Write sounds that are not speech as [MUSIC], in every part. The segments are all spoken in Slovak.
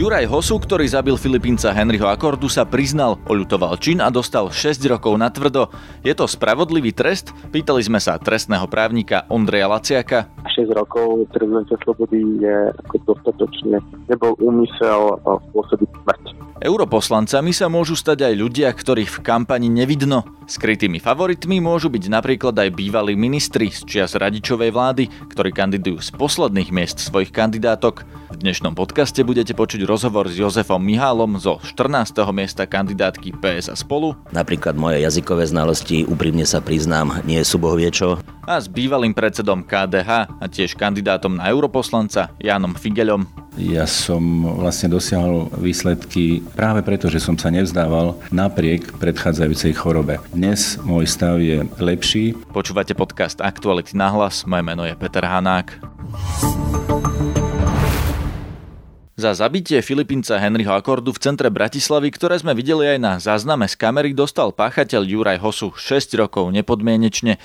Juraj Hosu, ktorý zabil Filipínca Henryho Akordu, sa priznal, oľutoval čin a dostal 6 rokov na tvrdo. Je to spravodlivý trest? Pýtali sme sa trestného právnika Ondreja Laciaka. 6 rokov prezidenta slobody je ako dostatočne. Nebol úmysel spôsobiť smrť. Europoslancami sa môžu stať aj ľudia, ktorých v kampani nevidno. Skrytými favoritmi môžu byť napríklad aj bývalí ministri z čias radičovej vlády, ktorí kandidujú z posledných miest svojich kandidátok. V dnešnom podcaste budete počuť rozhovor s Jozefom Mihálom zo 14. miesta kandidátky PS a spolu. Napríklad moje jazykové znalosti, úprimne sa priznám, nie sú bohviečo. A s bývalým predsedom KDH a tiež kandidátom na europoslanca Jánom Figelom. Ja som vlastne dosiahol výsledky práve preto, že som sa nevzdával napriek predchádzajúcej chorobe. Dnes môj stav je lepší. Počúvate podcast Aktuality na hlas, moje meno je Peter Hanák. Za zabitie Filipínca Henryho Akordu v centre Bratislavy, ktoré sme videli aj na zázname z kamery, dostal páchateľ Juraj Hosu 6 rokov nepodmienečne.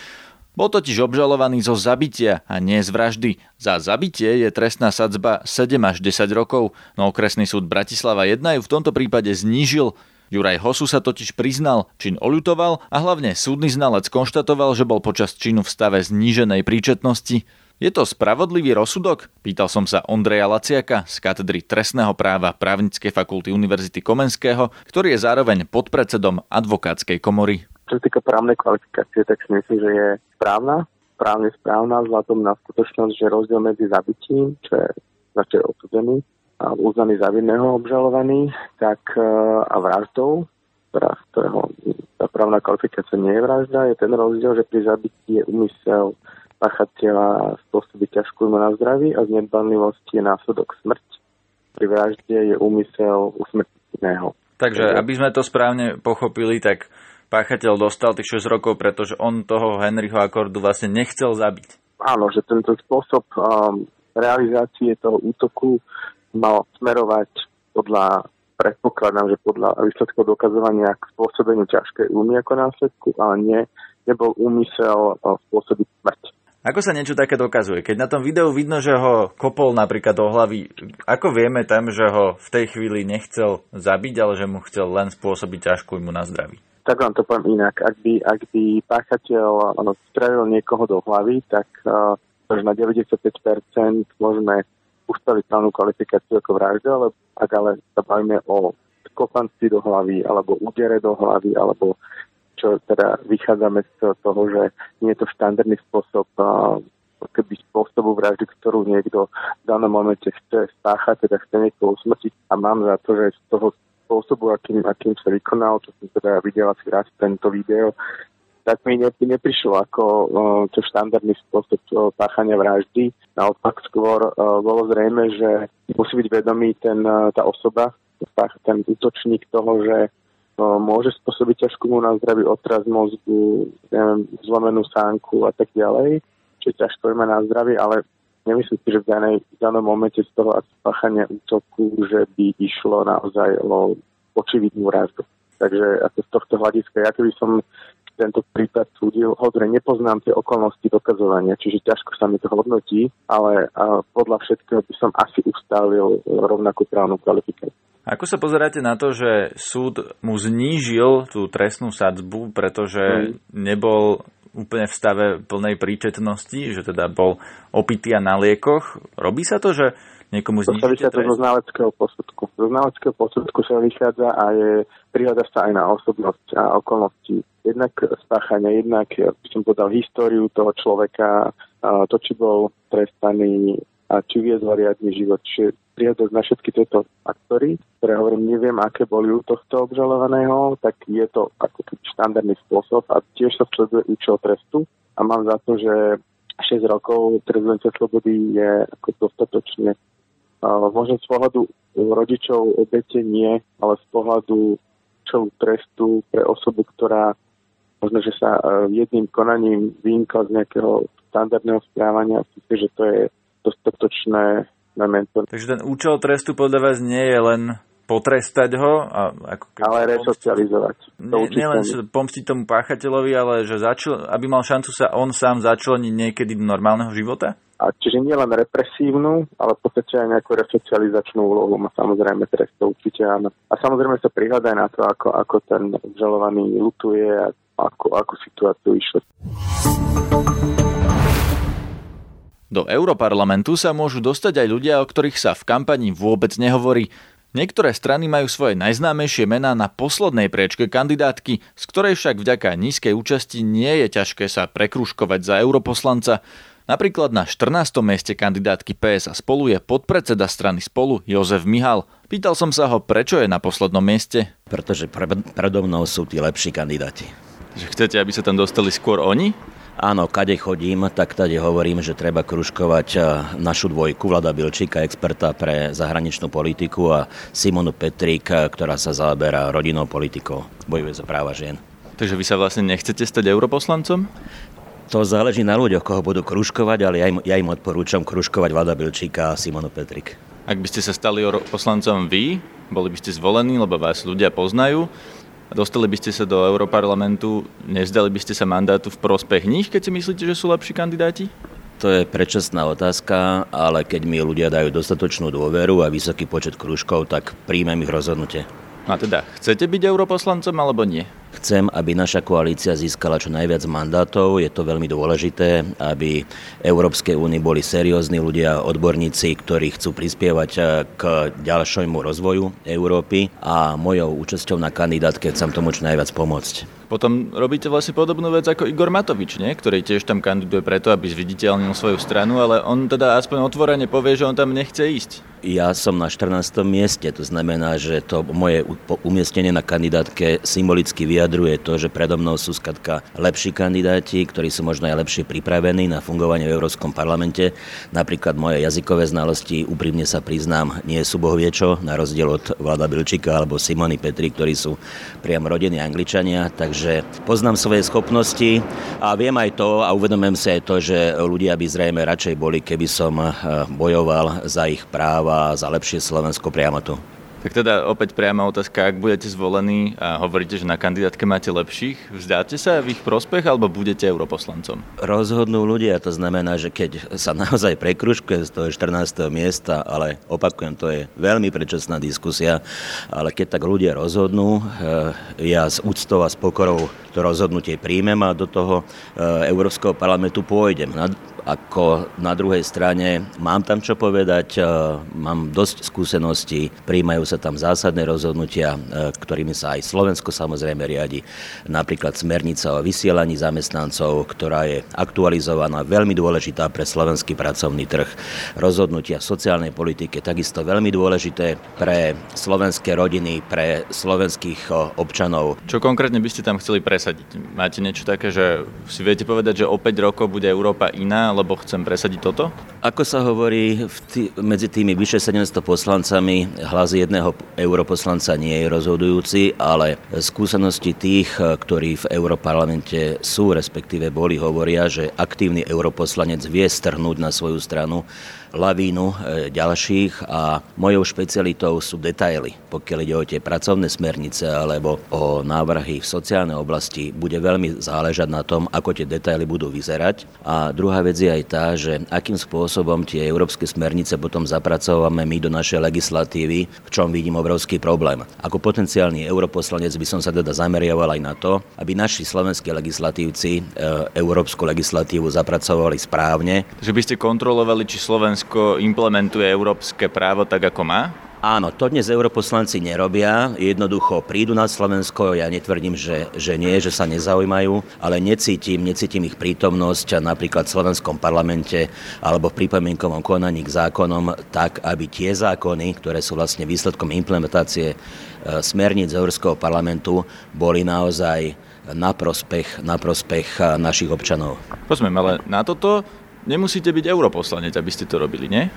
Bol totiž obžalovaný zo zabitia a nie z vraždy. Za zabitie je trestná sadzba 7 až 10 rokov, no okresný súd Bratislava 1 ju v tomto prípade znížil. Juraj Hosu sa totiž priznal, čin oľutoval a hlavne súdny znalec konštatoval, že bol počas činu v stave zníženej príčetnosti. Je to spravodlivý rozsudok? Pýtal som sa Ondreja Laciaka z katedry trestného práva Právnickej fakulty Univerzity Komenského, ktorý je zároveň podpredsedom advokátskej komory. Čo sa týka právnej kvalifikácie, tak si myslím, že je správna, právne správna vzhľadom na skutočnosť, že rozdiel medzi zabitím, čo je začne odsudený a uznaný za vinného obžalovaný, tak e, a vraždou, ktorá, ktorého tá právna kvalifikácia nie je vražda, je ten rozdiel, že pri zabití je úmysel pachateľa spôsobiť ťažkú na zdraví a z nedbanlivosti je následok smrť. Pri vražde je úmysel usmrteného. Takže, aby sme to správne pochopili, tak páchateľ dostal tých 6 rokov, pretože on toho Henryho Akordu vlastne nechcel zabiť. Áno, že tento spôsob um, realizácie toho útoku mal smerovať podľa predpokladám, že podľa výsledkov dokazovania k spôsobeniu ťažkej úmy ako následku, ale nie, nebol úmysel uh, spôsobiť smrť. Ako sa niečo také dokazuje? Keď na tom videu vidno, že ho kopol napríklad do hlavy, ako vieme tam, že ho v tej chvíli nechcel zabiť, ale že mu chcel len spôsobiť ťažkú mu na zdraví? tak vám to poviem inak. Ak by, ak by páchateľ ano, strelil niekoho do hlavy, tak uh, na 95% môžeme ustaviť právnu kvalifikáciu ako vražda, ale ak ale sa bavíme o kopanci do hlavy, alebo údere do hlavy, alebo čo teda vychádzame z toho, že nie je to štandardný spôsob uh, keby spôsobu vraždy, ktorú niekto v danom momente chce spáchať, teda chce niekoho usmrtiť a mám za to, že z toho spôsobu, akým, akým sa vykonal, čo som teda videl asi raz tento video, tak mi ne, neprišlo ako to štandardný spôsob páchania vraždy. Naopak skôr bolo zrejme, že musí byť vedomý ten, uh, tá osoba, ten útočník toho, že môže spôsobiť ťažkú na zdraví otraz mozgu, neviem, zlomenú sánku a tak ďalej, čo ťažko na zdravie, ale nemyslím si, že v, danej, v danom momente z toho spáchania útoku, že by išlo naozaj o očividnú vraždu. Takže ako z tohto hľadiska, ja keby som tento prípad súdil, hovorím, nepoznám tie okolnosti dokazovania, čiže ťažko sa mi to hodnotí, ale podľa všetkého by som asi ustálil rovnakú právnu kvalifikáciu. Ako sa pozeráte na to, že súd mu znížil tú trestnú sadzbu, pretože mm. nebol úplne v stave plnej príčetnosti, že teda bol opitý a na liekoch. Robí sa to, že niekomu znižíte To sa vychádza zo znaleckého posudku. Zo znaleckého posudku sa vychádza a je, prihľada sa aj na osobnosť a okolnosti. Jednak spáchania, jednak, by som povedal, históriu toho človeka, to, či bol trestaný a či viedol riadny život. Čiže prihľadať na všetky tieto aktory, ktoré hovorím, neviem, aké boli u tohto obžalovaného, tak je to ako štandardný spôsob a tiež sa sleduje účel trestu. A mám za to, že 6 rokov prezidenta slobody je ako dostatočne možno z pohľadu rodičov obete nie, ale z pohľadu účelu trestu pre osobu, ktorá možno, že sa uh, jedným konaním vymkla z nejakého štandardného správania, myslím, že to je dostatočné memento. Takže ten účel trestu podľa vás nie je len potrestať ho. A ako ale resocializovať. Nie, nielen pomstiť tomu páchateľovi, ale že začl, aby mal šancu sa on sám začleniť niekedy do normálneho života? A čiže nie len represívnu, ale v podstate aj nejakú resocializačnú úlohu má samozrejme trest to určite áno. A samozrejme sa prihľadá na to, ako, ako ten obžalovaný lutuje a ako, ako situáciu išlo. Do Europarlamentu sa môžu dostať aj ľudia, o ktorých sa v kampani vôbec nehovorí. Niektoré strany majú svoje najznámejšie mená na poslednej priečke kandidátky, z ktorej však vďaka nízkej účasti nie je ťažké sa prekruškovať za europoslanca. Napríklad na 14. mieste kandidátky PS a spolu je podpredseda strany spolu Jozef Mihal. Pýtal som sa ho, prečo je na poslednom mieste. Pretože predo mnou sú tí lepší kandidáti. Že chcete, aby sa tam dostali skôr oni? Áno, kade chodím, tak tady hovorím, že treba kružkovať eh, našu dvojku, Vlada Bilčíka, experta pre zahraničnú politiku a Simonu Petrik, eh, ktorá sa zaoberá rodinou politikou, bojuje za práva žien. Takže vy sa vlastne nechcete stať europoslancom? To záleží na ľuďoch, koho budú kružkovať, ale ja im, ja im odporúčam kružkovať Vlada Bilčíka a Simonu Petrik. Ak by ste sa stali poslancom vy, boli by ste zvolení, lebo vás ľudia poznajú, Dostali by ste sa do Európarlamentu, nezdali by ste sa mandátu v prospech nich, keď si myslíte, že sú lepší kandidáti? To je predčasná otázka, ale keď mi ľudia dajú dostatočnú dôveru a vysoký počet krúžkov, tak príjmem ich rozhodnutie. A teda, chcete byť europoslancom alebo nie? Chcem, aby naša koalícia získala čo najviac mandátov. Je to veľmi dôležité, aby Európskej únii boli seriózni ľudia, odborníci, ktorí chcú prispievať eh, k ďalšiemu rozvoju Európy a mojou účasťou na kandidátke chcem tomu čo najviac pomôcť. Potom robíte vlastne podobnú vec ako Igor Matovič, nie? ktorý tiež tam kandiduje preto, aby zviditeľnil svoju stranu, ale on teda aspoň otvorene povie, že on tam nechce ísť. Ja som na 14. mieste, to znamená, že to moje umiestnenie na kandidátke symbolicky vyjadruje to, že predo mnou sú skladka lepší kandidáti, ktorí sú možno aj lepšie pripravení na fungovanie v Európskom parlamente. Napríklad moje jazykové znalosti, úprimne sa priznám, nie sú bohviečo, na rozdiel od Vlada Bilčika alebo Simony Petri, ktorí sú priam rodení Angličania, takže poznám svoje schopnosti a viem aj to a uvedomujem si aj to, že ľudia by zrejme radšej boli, keby som eh, bojoval za ich práva, za lepšie Slovensko priamo tu. Tak teda opäť priama otázka, ak budete zvolení a hovoríte, že na kandidátke máte lepších, vzdáte sa v ich prospech alebo budete europoslancom? Rozhodnú ľudia, to znamená, že keď sa naozaj prekružkuje z toho 14. miesta, ale opakujem, to je veľmi predčasná diskusia, ale keď tak ľudia rozhodnú, eh, ja s úctou a s pokorou to rozhodnutie príjmem a do toho eh, Európskeho parlamentu pôjdem ako na druhej strane mám tam čo povedať, e, mám dosť skúseností, príjmajú sa tam zásadné rozhodnutia, e, ktorými sa aj Slovensko samozrejme riadi. Napríklad smernica o vysielaní zamestnancov, ktorá je aktualizovaná, veľmi dôležitá pre slovenský pracovný trh. Rozhodnutia sociálnej politike takisto veľmi dôležité pre slovenské rodiny, pre slovenských občanov. Čo konkrétne by ste tam chceli presadiť? Máte niečo také, že si viete povedať, že o 5 rokov bude Európa iná, lebo chcem presadiť toto? Ako sa hovorí, tý, medzi tými vyše 700 poslancami hlas jedného europoslanca nie je rozhodujúci, ale skúsenosti tých, ktorí v europarlamente sú, respektíve boli, hovoria, že aktívny europoslanec vie strhnúť na svoju stranu lavínu e, ďalších a mojou špecialitou sú detaily. Pokiaľ ide o tie pracovné smernice alebo o návrhy v sociálnej oblasti, bude veľmi záležať na tom, ako tie detaily budú vyzerať. A druhá vec je aj tá, že akým spôsobom tie európske smernice potom zapracovávame my do našej legislatívy, v čom vidím obrovský problém. Ako potenciálny europoslanec by som sa teda zameriaval aj na to, aby naši slovenskí legislatívci e, európsku legislatívu zapracovali správne. Že by ste kontrolovali, či Slovensko Slovensko implementuje európske právo tak, ako má? Áno, to dnes europoslanci nerobia, jednoducho prídu na Slovensko, ja netvrdím, že, že nie, že sa nezaujímajú, ale necítim, necítim ich prítomnosť napríklad v slovenskom parlamente alebo v pripomienkovom konaní k zákonom tak, aby tie zákony, ktoré sú vlastne výsledkom implementácie e, smerníc Európskeho parlamentu, boli naozaj na prospech, na prospech e, našich občanov. Pozmiem, ale na toto nemusíte byť europoslanec, aby ste to robili, nie? E,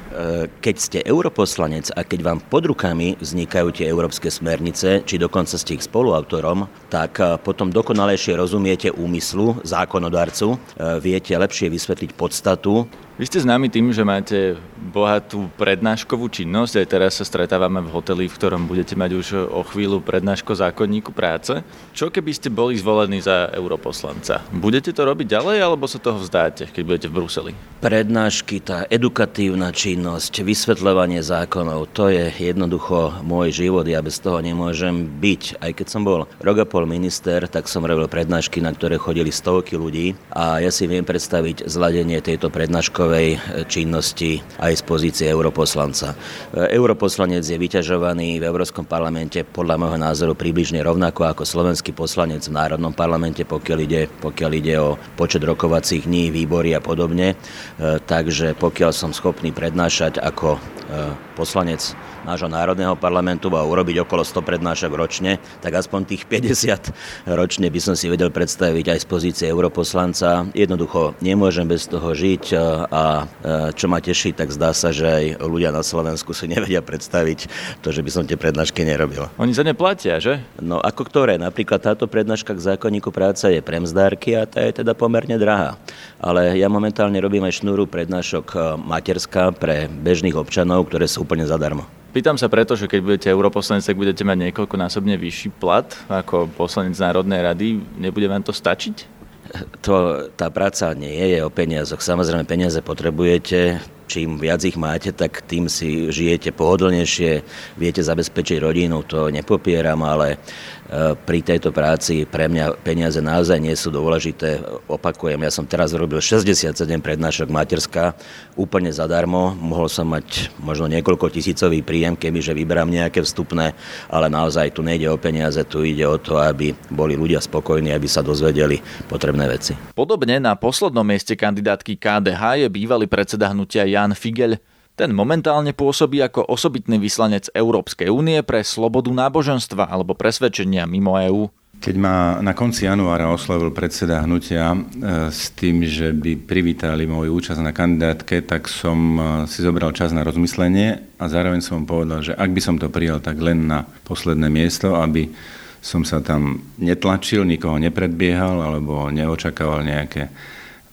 keď ste europoslanec a keď vám pod rukami vznikajú tie európske smernice, či dokonca ste ich spoluautorom, tak e, potom dokonalejšie rozumiete úmyslu zákonodarcu, e, viete lepšie vysvetliť podstatu vy ste známi tým, že máte bohatú prednáškovú činnosť. Aj teraz sa stretávame v hoteli, v ktorom budete mať už o chvíľu prednáško zákonníku práce. Čo keby ste boli zvolení za europoslanca? Budete to robiť ďalej, alebo sa toho vzdáte, keď budete v Bruseli? Prednášky, tá edukatívna činnosť, vysvetľovanie zákonov, to je jednoducho môj život. Ja bez toho nemôžem byť. Aj keď som bol rok a pol minister, tak som robil prednášky, na ktoré chodili stovky ľudí a ja si viem predstaviť zladenie tejto prednáškovej výberovej e, činnosti aj z pozície europoslanca. E, europoslanec je vyťažovaný v Európskom parlamente podľa môjho názoru približne rovnako ako slovenský poslanec v Národnom parlamente, pokiaľ ide, pokiaľ ide o počet rokovacích dní, výbory a podobne. E, takže pokiaľ som schopný prednášať ako poslanec nášho národného parlamentu a urobiť okolo 100 prednášok ročne, tak aspoň tých 50 ročne by som si vedel predstaviť aj z pozície europoslanca. Jednoducho nemôžem bez toho žiť čo ma teší, tak zdá sa, že aj ľudia na Slovensku si [LAUGHS] nevedia predstaviť to, že by som tie prednášky nerobil. Oni za ne platia, že? No ako ktoré? Napríklad táto prednáška k zákonníku práce je pre mzdárky a tá je teda pomerne drahá. Ale ja momentálne robím aj šnúru prednášok materská pre bežných občanov, ktoré sú úplne zadarmo. Pýtam sa preto, že keď budete europoslanec, tak budete mať niekoľkonásobne vyšší plat ako poslanec Národnej rady. Nebude vám to stačiť? To, tá práca nie je o peniazoch. Samozrejme, peniaze potrebujete, čím viac ich máte, tak tým si žijete pohodlnejšie, viete zabezpečiť rodinu, to nepopieram, ale e, pri tejto práci pre mňa peniaze naozaj nie sú dôležité. Opakujem, ja som teraz robil 67 prednášok materská úplne zadarmo. Mohol som mať možno niekoľko tisícový príjem, kebyže vyberám nejaké vstupné, ale naozaj tu nejde o peniaze, tu ide o to, aby boli ľudia spokojní, aby sa dozvedeli potrebné veci. Podobne na poslednom mieste kandidátky KDH je bývalý predseda hnutia Jan Figel. Ten momentálne pôsobí ako osobitný vyslanec Európskej únie pre slobodu náboženstva alebo presvedčenia mimo EÚ. Keď ma na konci januára oslovil predseda hnutia e, s tým, že by privítali moju účasť na kandidátke, tak som e, si zobral čas na rozmyslenie a zároveň som povedal, že ak by som to prijal, tak len na posledné miesto, aby som sa tam netlačil, nikoho nepredbiehal alebo neočakával nejaké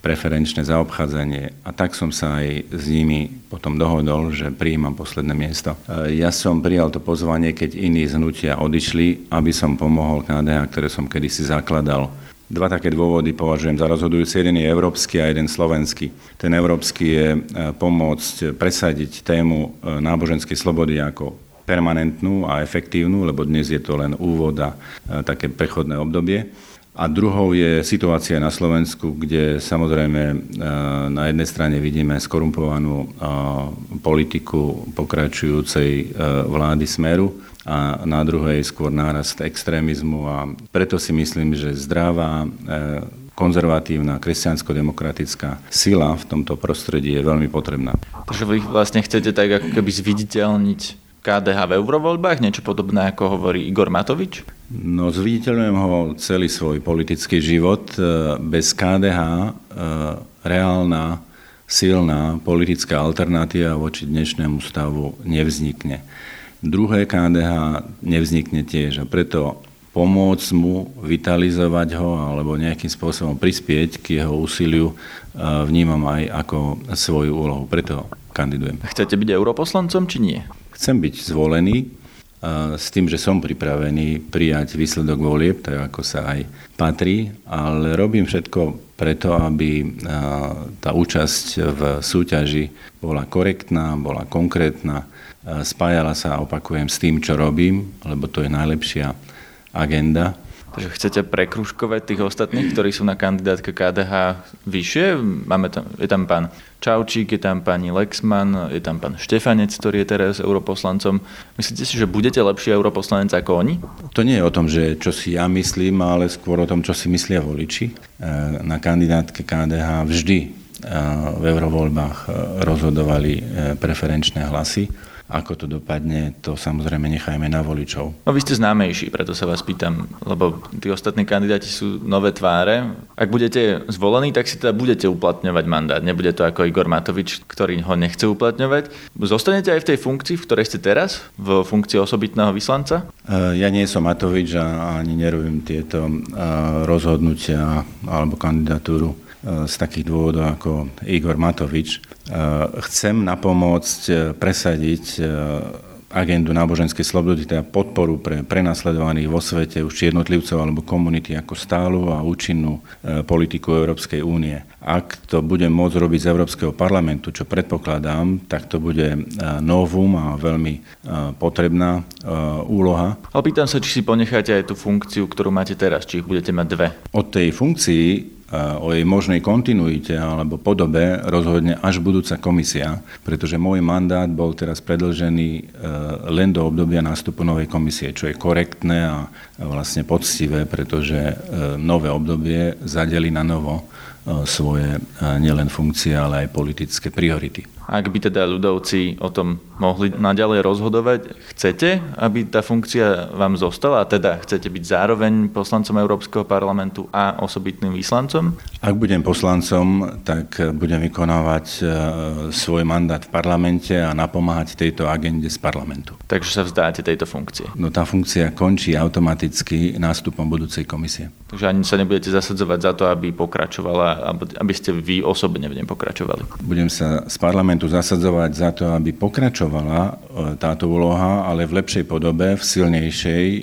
preferenčné zaobchádzanie. A tak som sa aj s nimi potom dohodol, že prijímam posledné miesto. E, ja som prijal to pozvanie, keď iní z hnutia odišli, aby som pomohol KDH, ktoré som kedysi zakladal. Dva také dôvody považujem za rozhodujúce. Jeden je európsky a jeden slovenský. Ten európsky je e, pomôcť presadiť tému e, náboženskej slobody ako permanentnú a efektívnu, lebo dnes je to len úvod a také prechodné obdobie. A druhou je situácia na Slovensku, kde samozrejme e, na jednej strane vidíme skorumpovanú e, politiku pokračujúcej e, vlády Smeru a na druhej skôr nárast extrémizmu a preto si myslím, že zdravá konzervatívna, kresťansko-demokratická sila v tomto prostredí je veľmi potrebná. Takže vy vlastne chcete tak ako keby zviditeľniť KDH v eurovoľbách, niečo podobné ako hovorí Igor Matovič? No, zviditeľujem ho celý svoj politický život. Bez KDH e, reálna, silná politická alternatíva voči dnešnému stavu nevznikne. Druhé KDH nevznikne tiež a preto pomôcť mu vitalizovať ho alebo nejakým spôsobom prispieť k jeho úsiliu e, vnímam aj ako svoju úlohu. Preto kandidujem. Chcete byť europoslancom či nie? Chcem byť zvolený, s tým, že som pripravený prijať výsledok volieb, tak ako sa aj patrí, ale robím všetko preto, aby tá účasť v súťaži bola korektná, bola konkrétna, spájala sa, opakujem, s tým, čo robím, lebo to je najlepšia agenda Takže chcete prekružkovať tých ostatných, ktorí sú na kandidátke KDH vyššie? Máme tam, je tam pán Čaučík, je tam pani Lexman, je tam pán Štefanec, ktorý je teraz europoslancom. Myslíte si, že budete lepší europoslanec ako oni? To nie je o tom, že čo si ja myslím, ale skôr o tom, čo si myslia voliči. E, na kandidátke KDH vždy e, v eurovoľbách e, rozhodovali preferenčné hlasy Ako to dopadne, to samozrejme nechajme na voličov. No vy ste známejší, preto sa vás pýtam, lebo tí ostatní kandidáti sú nové tváre. Ak budete zvolení, tak si teda budete uplatňovať mandát. Nebude to ako Igor Matovič, ktorý ho nechce uplatňovať. Zostanete aj v tej funkcii, v ktorej ste teraz, v funkcii osobitného vyslanca? E, ja nie som Matovič a ani nerobím tieto e, rozhodnutia alebo kandidatúru z takých dôvodov ako Igor Matovič. Chcem napomôcť presadiť agendu náboženskej slobody, teda podporu pre prenasledovaných vo svete, už jednotlivcov alebo komunity ako stálu a účinnú e, politiku Európskej únie. Ak to budem môcť robiť z Európskeho parlamentu, čo predpokladám, tak to bude e, novum a veľmi e, potrebná úloha. Ale pýtam sa, či si ponecháte aj tú funkciu, ktorú máte teraz, či ich budete mať dve. Od tej funkcii o jej možnej kontinuite alebo podobe rozhodne až budúca komisia, pretože môj mandát bol teraz predlžený e, len do obdobia nástupu novej komisie, čo je korektné a vlastne poctivé, pretože e, nové obdobie zadeli na novo e, svoje nielen funkcie, ale aj politické priority. Ak by teda ľudovci o tom mohli naďalej rozhodovať, chcete, aby tá funkcia vám zostala a teda chcete byť zároveň poslancom Európskeho parlamentu a osobitným vyslancom? Ak budem poslancom, tak budem vykonávať e, svoj mandát v parlamente a napomáhať tejto agende z parlamentu. Takže sa vzdáte tejto funkcie? No tá funkcia končí automaticky nástupom budúcej komisie. Takže ani sa nebudete zasadzovať za to, aby pokračovala, aby ste vy osobne v nej pokračovali? Budem sa z parlamentu parlamentu zasadzovať za to, aby pokračovala e, táto úloha, ale v lepšej podobe, v silnejšej, e,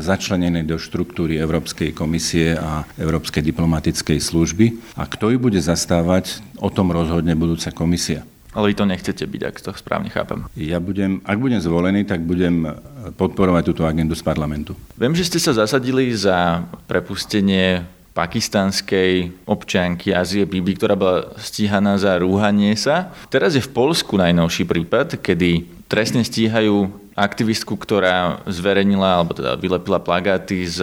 začlenenej do štruktúry Európskej komisie a Európskej diplomatickej služby. A kto ju bude zastávať, o tom rozhodne budúca komisia. Ale vy to nechcete byť, ak to správne chápem. Ja budem, ak budem zvolený, tak budem podporovať túto agendu z parlamentu. Viem, že ste sa zasadili za prepustenie pakistanskej občianky Azie Bibi, ktorá bola stíhaná za rúhanie sa. Teraz je v Polsku najnovší prípad, kedy trestne stíhajú aktivistku, ktorá zverejnila alebo teda vylepila plagáty s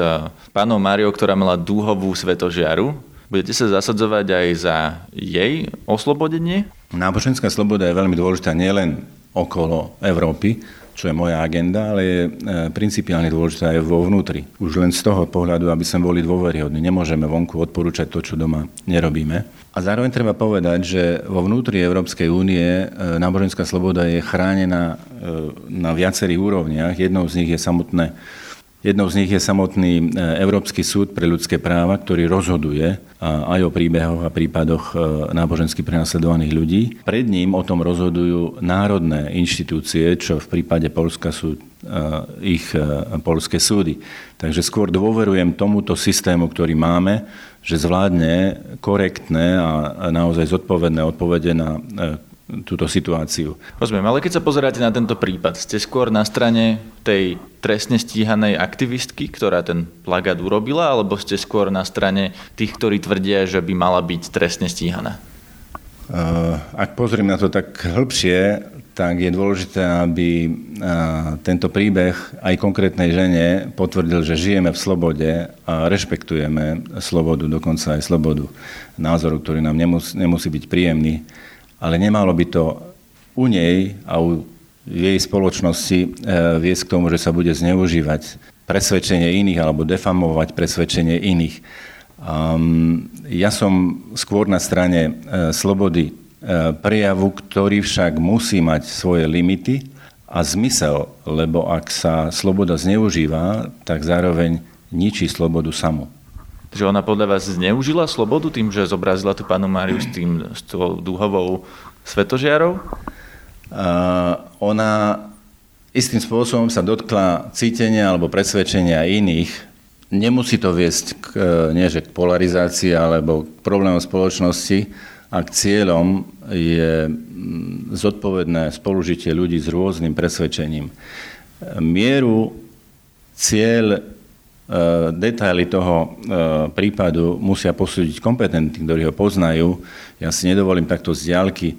pánom Máriou, ktorá mala dúhovú svetožiaru. Budete sa zasadzovať aj za jej oslobodenie? Náboženská sloboda je veľmi dôležitá nielen okolo Európy, čo je moja agenda, ale je e, principiálne dôležitá aj vo vnútri. Už len z toho pohľadu, aby sme boli dôveryhodní. Nemôžeme vonku odporúčať to, čo doma nerobíme. A zároveň treba povedať, že vo vnútri Európskej únie e, náboženská sloboda je chránená e, na viacerých úrovniach. Jednou z nich je samotné Jednou z nich je samotný e, Európsky súd pre ľudské práva, ktorý rozhoduje aj o príbehoch a prípadoch e, nábožensky prenasledovaných ľudí. Pred ním o tom rozhodujú národné inštitúcie, čo v prípade Polska sú e, ich polské súdy. Takže skôr dôverujem tomuto systému, ktorý máme, že zvládne korektné a naozaj zodpovedné odpovede na túto situáciu. Rozumiem, ale keď sa pozeráte na tento prípad, ste skôr na strane tej trestne stíhanej aktivistky, ktorá ten plagát urobila, alebo ste skôr na strane tých, ktorí tvrdia, že by mala byť trestne stíhaná? Uh, ak pozriem na to tak hĺbšie, tak je dôležité, aby uh, tento príbeh aj konkrétnej žene potvrdil, že žijeme v slobode a rešpektujeme slobodu, dokonca aj slobodu názoru, ktorý nám nemusí, nemusí byť príjemný ale nemalo by to u nej a u jej spoločnosti e, viesť k tomu, že sa bude zneužívať presvedčenie iných alebo defamovať presvedčenie iných. Ja som skôr na strane e, slobody e, prejavu, ktorý však musí mať svoje limity a zmysel, lebo ak sa sloboda zneužíva, tak zároveň ničí slobodu samú. Že ona podľa vás zneužila slobodu tým, že zobrazila tú panu Máriu s tým s tou dúhovou svetožiarou? Uh, ona istým spôsobom sa dotkla cítenia alebo presvedčenia iných. Nemusí to viesť k, e, nie, že k polarizácii alebo k problémom spoločnosti, ak cieľom je mm, zodpovedné spolužitie ľudí s rôznym presvedčením. Mieru, cieľ detaily toho eh, prípadu musia posúdiť kompetentní, ktorí ho poznajú. Ja si nedovolím takto z diálky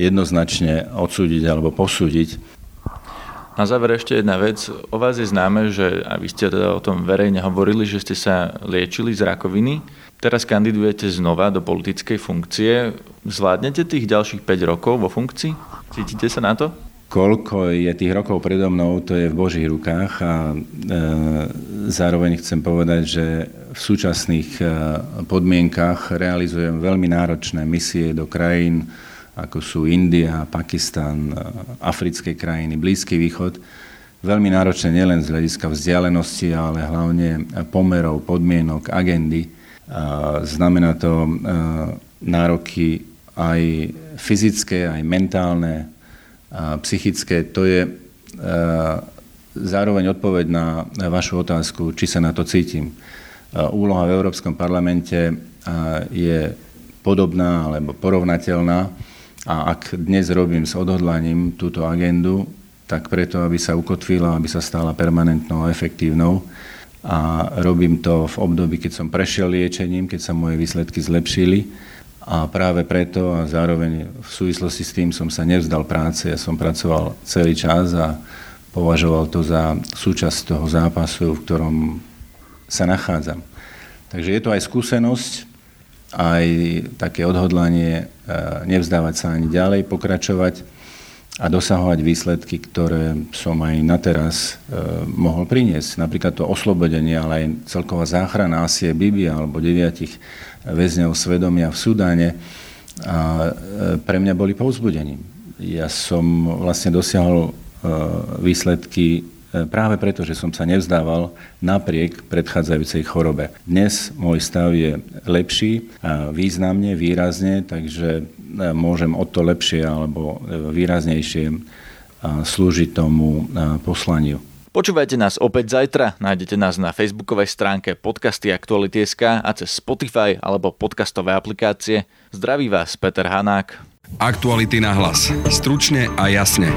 jednoznačne odsúdiť alebo posúdiť. Na záver ešte jedna vec. O vás je známe, že a vy ste teda o tom verejne hovorili, že ste sa liečili z rakoviny. Teraz kandidujete znova do politickej funkcie. Zvládnete tých ďalších 5 rokov vo funkcii? Cítite sa na to? Koľko je tých rokov predo mnou, to je v Božích rukách a e, zároveň chcem povedať, že v súčasných e, podmienkach realizujem veľmi náročné misie do krajín, ako sú India, Pakistan, e, africké krajiny, Blízky východ. Veľmi náročné nielen z hľadiska vzdialenosti, ale hlavne pomerov, podmienok, agendy. Znamená to nároky aj fyzické, aj mentálne, psychické, to je zároveň odpoveď na vašu otázku, či sa na to cítim. Úloha v Európskom parlamente je podobná alebo porovnateľná a ak dnes robím s odhodlaním túto agendu, tak preto, aby sa ukotvila, aby sa stala permanentnou a efektívnou. A robím to v období, keď som prešiel liečením, keď sa moje výsledky zlepšili a práve preto a zároveň v súvislosti s tým som sa nevzdal práce. Ja som pracoval celý čas a považoval to za súčasť toho zápasu, v ktorom sa nachádzam. Takže je to aj skúsenosť, aj také odhodlanie e, nevzdávať sa ani ďalej, pokračovať a dosahovať výsledky, ktoré som aj na teraz e, mohol priniesť. Napríklad to oslobodenie, ale aj celková záchrana Asie Bibi alebo deviatich väzňov svedomia v Sudáne a e, pre mňa boli povzbudením. Ja som vlastne dosiahol výsledky e, práve preto, že som sa nevzdával napriek predchádzajúcej chorobe. Dnes môj stav je lepší, významne, výrazne, takže môžem o to lepšie alebo výraznejšie slúžiť tomu poslaniu. Počúvajte nás opäť zajtra, nájdete nás na facebookovej stránke podcasty Aktuality.sk a cez Spotify alebo podcastové aplikácie. Zdraví vás Peter Hanák. Aktuality na hlas. Stručne a jasne.